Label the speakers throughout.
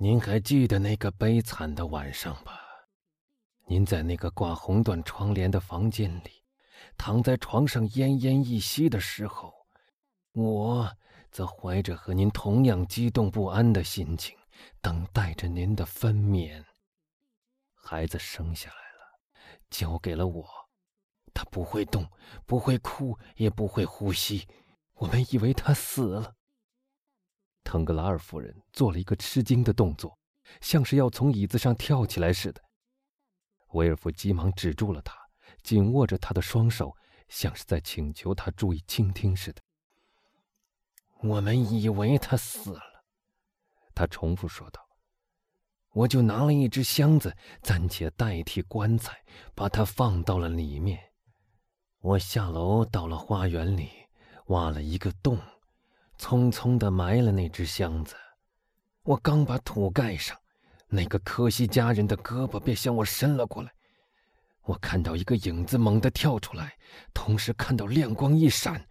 Speaker 1: 您还记得那个悲惨的晚上吧？您在那个挂红缎窗帘的房间里，躺在床上奄奄一息的时候，我则怀着和您同样激动不安的心情，等待着您的分娩。孩子生下来了，交给了我，他不会动，不会哭，也不会呼吸。我们以为他死了。腾格拉尔夫人做了一个吃惊的动作，像是要从椅子上跳起来似的。威尔夫急忙止住了他，紧握着他的双手，像是在请求他注意倾听似的。我们以为他死了，他重复说道。我就拿了一只箱子，暂且代替棺材，把它放到了里面。我下楼到了花园里，挖了一个洞。匆匆地埋了那只箱子，我刚把土盖上，那个科西家人的胳膊便向我伸了过来。我看到一个影子猛地跳出来，同时看到亮光一闪，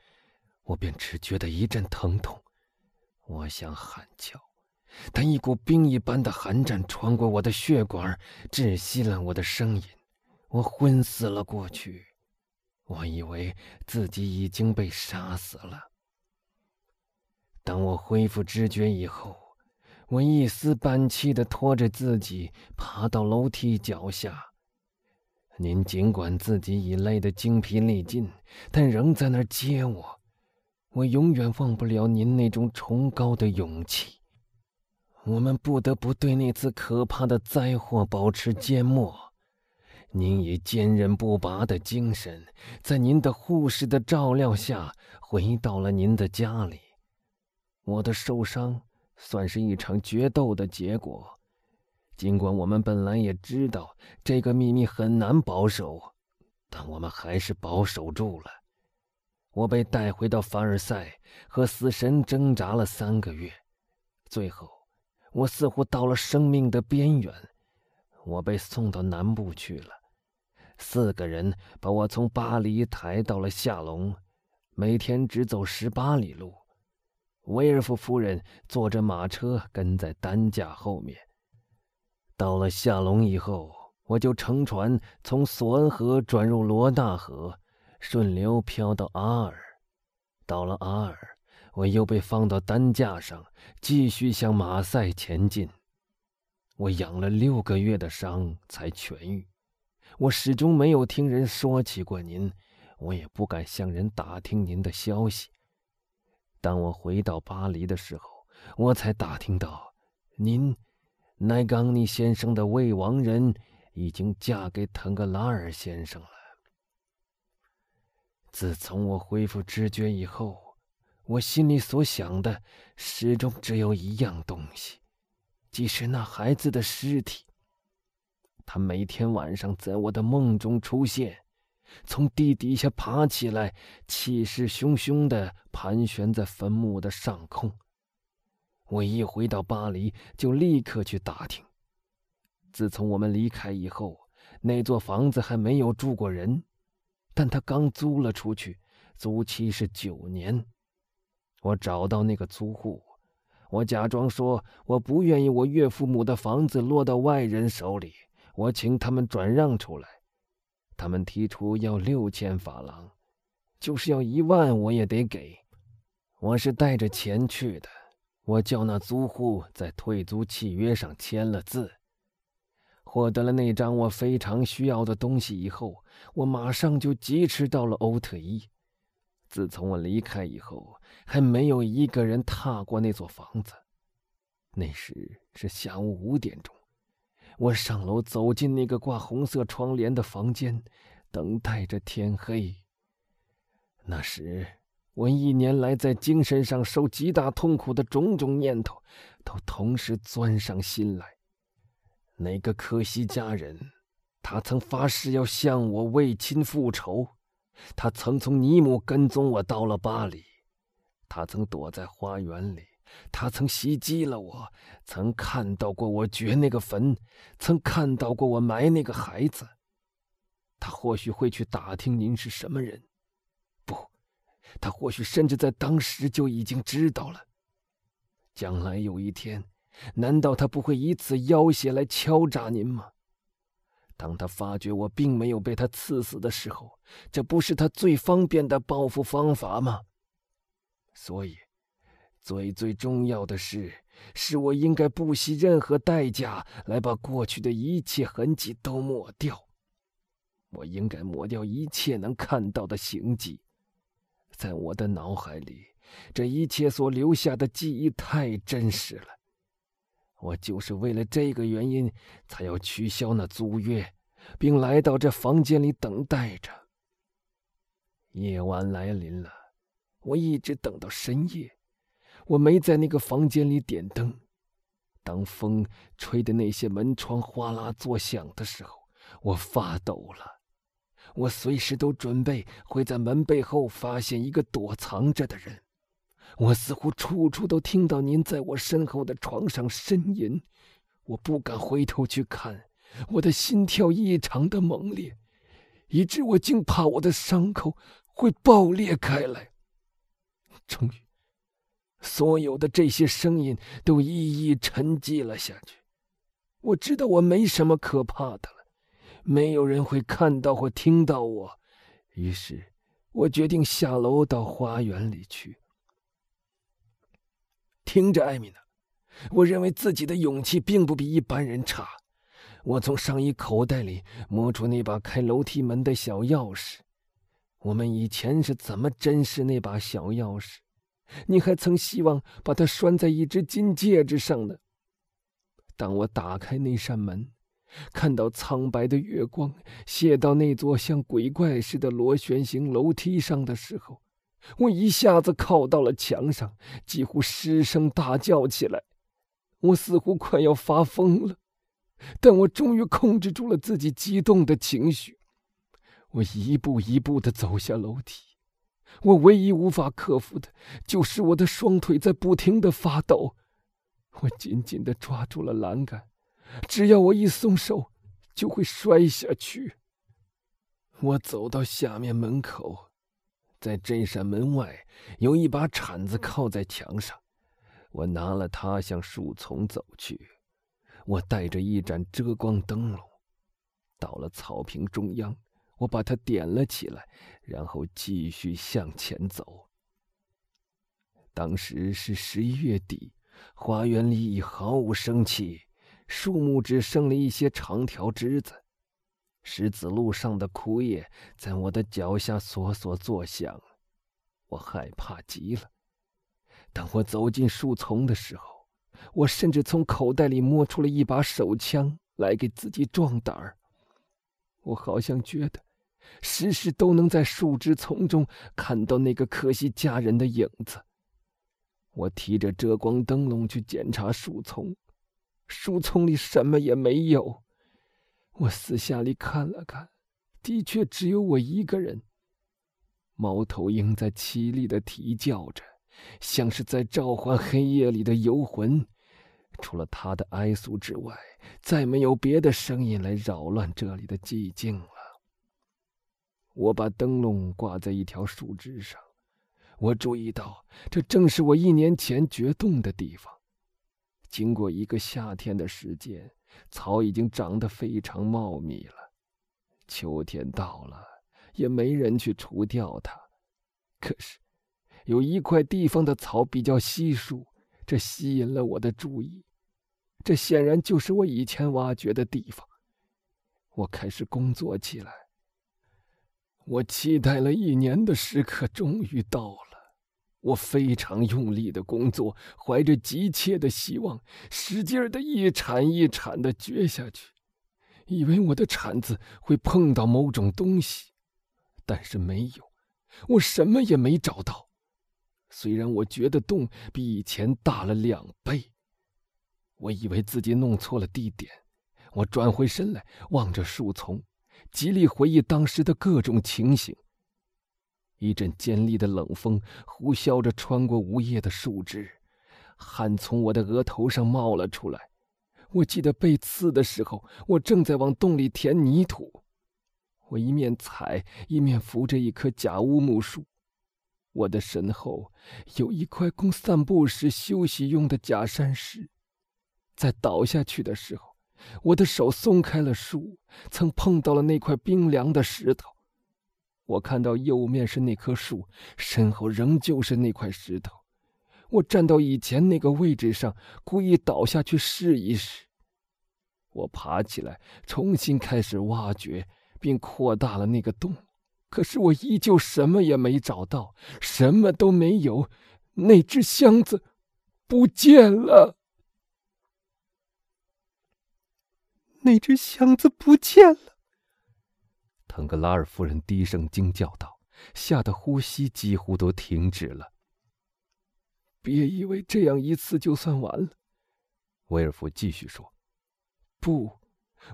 Speaker 1: 我便只觉得一阵疼痛。我想喊叫，但一股冰一般的寒战穿过我的血管，窒息了我的声音。我昏死了过去，我以为自己已经被杀死了。当我恢复知觉以后，我一丝半气的拖着自己爬到楼梯脚下。您尽管自己已累得精疲力尽，但仍在那儿接我。我永远忘不了您那种崇高的勇气。我们不得不对那次可怕的灾祸保持缄默。您以坚韧不拔的精神，在您的护士的照料下回到了您的家里。我的受伤算是一场决斗的结果，尽管我们本来也知道这个秘密很难保守，但我们还是保守住了。我被带回到凡尔赛，和死神挣扎了三个月，最后，我似乎到了生命的边缘，我被送到南部去了。四个人把我从巴黎抬到了下龙，每天只走十八里路。威尔夫夫人坐着马车跟在担架后面。到了夏隆以后，我就乘船从索恩河转入罗纳河，顺流漂到阿尔。到了阿尔，我又被放到担架上，继续向马赛前进。我养了六个月的伤才痊愈。我始终没有听人说起过您，我也不敢向人打听您的消息。当我回到巴黎的时候，我才打听到，您，奈冈尼先生的未亡人已经嫁给腾格拉尔先生了。自从我恢复知觉以后，我心里所想的始终只有一样东西，即是那孩子的尸体。他每天晚上在我的梦中出现。从地底下爬起来，气势汹汹地盘旋在坟墓的上空。我一回到巴黎，就立刻去打听。自从我们离开以后，那座房子还没有住过人，但他刚租了出去，租期是九年。我找到那个租户，我假装说我不愿意我岳父母的房子落到外人手里，我请他们转让出来。他们提出要六千法郎，就是要一万我也得给。我是带着钱去的，我叫那租户在退租契约上签了字。获得了那张我非常需要的东西以后，我马上就疾驰到了欧特伊。自从我离开以后，还没有一个人踏过那座房子。那时是下午五点钟。我上楼，走进那个挂红色窗帘的房间，等待着天黑。那时，我一年来在精神上受极大痛苦的种种念头，都同时钻上心来。那个柯西家人，他曾发誓要向我为亲复仇，他曾从尼姆跟踪我到了巴黎，他曾躲在花园里。他曾袭击了我，曾看到过我掘那个坟，曾看到过我埋那个孩子。他或许会去打听您是什么人，不，他或许甚至在当时就已经知道了。将来有一天，难道他不会以此要挟来敲诈您吗？当他发觉我并没有被他刺死的时候，这不是他最方便的报复方法吗？所以，最最重要的是，是我应该不惜任何代价来把过去的一切痕迹都抹掉。我应该抹掉一切能看到的形迹，在我的脑海里，这一切所留下的记忆太真实了。我就是为了这个原因，才要取消那租约，并来到这房间里等待着。夜晚来临了，我一直等到深夜。我没在那个房间里点灯。当风吹的那些门窗哗啦作响的时候，我发抖了。我随时都准备会在门背后发现一个躲藏着的人。我似乎处处都听到您在我身后的床上呻吟，我不敢回头去看，我的心跳异常的猛烈，以致我竟怕我的伤口会爆裂开来。终于，所有的这些声音都一一沉寂了下去。我知道我没什么可怕的了，没有人会看到或听到我。于是，我决定下楼到花园里去。听着，艾米娜，我认为自己的勇气并不比一般人差。我从上衣口袋里摸出那把开楼梯门的小钥匙。我们以前是怎么珍视那把小钥匙？你还曾希望把它拴在一只金戒指上呢。当我打开那扇门，看到苍白的月光泻到那座像鬼怪似的螺旋形楼梯上的时候，我一下子靠到了墙上，几乎失声大叫起来。我似乎快要发疯了，但我终于控制住了自己激动的情绪。我一步一步地走下楼梯，我唯一无法克服的就是我的双腿在不停地发抖。我紧紧地抓住了栏杆，只要我一松手，就会摔下去。我走到下面门口。在这扇门外有一把铲子靠在墙上，我拿了它向树丛走去。我带着一盏遮光灯笼，到了草坪中央，我把它点了起来，然后继续向前走。当时是十一月底，花园里已毫无生气，树木只剩了一些长条枝子。石子路上的枯叶在我的脚下索索作响，我害怕极了。当我走进树丛的时候，我甚至从口袋里摸出了一把手枪来给自己壮胆儿。我好像觉得，时时都能在树枝丛中看到那个可惜家人的影子。我提着遮光灯笼去检查树丛，树丛里什么也没有。我四下里看了看，的确只有我一个人。猫头鹰在凄厉的啼叫着，像是在召唤黑夜里的游魂。除了它的哀诉之外，再没有别的声音来扰乱这里的寂静了。我把灯笼挂在一条树枝上，我注意到这正是我一年前掘洞的地方。经过一个夏天的时间。草已经长得非常茂密了，秋天到了，也没人去除掉它。可是，有一块地方的草比较稀疏，这吸引了我的注意。这显然就是我以前挖掘的地方。我开始工作起来。我期待了一年的时刻终于到了。我非常用力的工作，怀着急切的希望，使劲的一铲一铲的掘下去，以为我的铲子会碰到某种东西，但是没有，我什么也没找到。虽然我掘的洞比以前大了两倍，我以为自己弄错了地点，我转回身来望着树丛，极力回忆当时的各种情形。一阵尖利的冷风呼啸着穿过无叶的树枝，汗从我的额头上冒了出来。我记得被刺的时候，我正在往洞里填泥土。我一面踩，一面扶着一棵假乌木树。我的身后有一块供散步时休息用的假山石，在倒下去的时候，我的手松开了树，曾碰到了那块冰凉的石头。我看到右面是那棵树，身后仍旧是那块石头。我站到以前那个位置上，故意倒下去试一试。我爬起来，重新开始挖掘，并扩大了那个洞。可是我依旧什么也没找到，什么都没有。那只箱子不见了，那只箱子不见了。腾格拉尔夫人低声惊叫道，吓得呼吸几乎都停止了。别以为这样一次就算完了，威尔夫继续说：“不，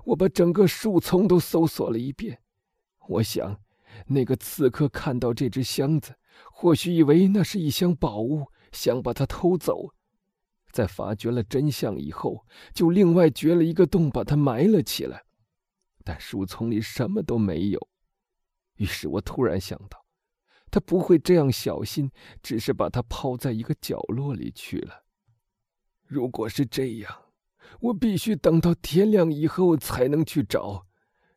Speaker 1: 我把整个树丛都搜索了一遍。我想，那个刺客看到这只箱子，或许以为那是一箱宝物，想把它偷走。在发觉了真相以后，就另外掘了一个洞，把它埋了起来。”但树丛里什么都没有，于是我突然想到，他不会这样小心，只是把它抛在一个角落里去了。如果是这样，我必须等到天亮以后才能去找。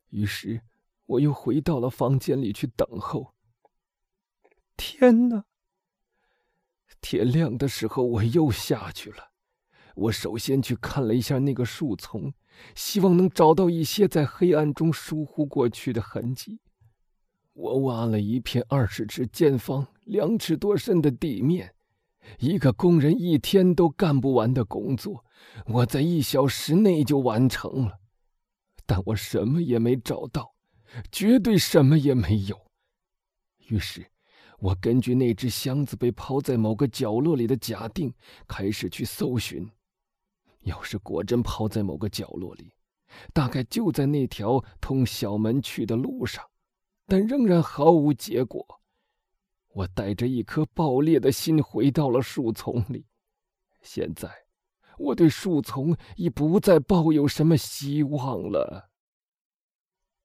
Speaker 1: 于是，我又回到了房间里去等候。天哪！天亮的时候，我又下去了。我首先去看了一下那个树丛，希望能找到一些在黑暗中疏忽过去的痕迹。我挖了一片二十尺见方、两尺多深的地面，一个工人一天都干不完的工作，我在一小时内就完成了。但我什么也没找到，绝对什么也没有。于是，我根据那只箱子被抛在某个角落里的假定，开始去搜寻。要是果真抛在某个角落里，大概就在那条通小门去的路上，但仍然毫无结果。我带着一颗爆裂的心回到了树丛里。现在，我对树丛已不再抱有什么希望了。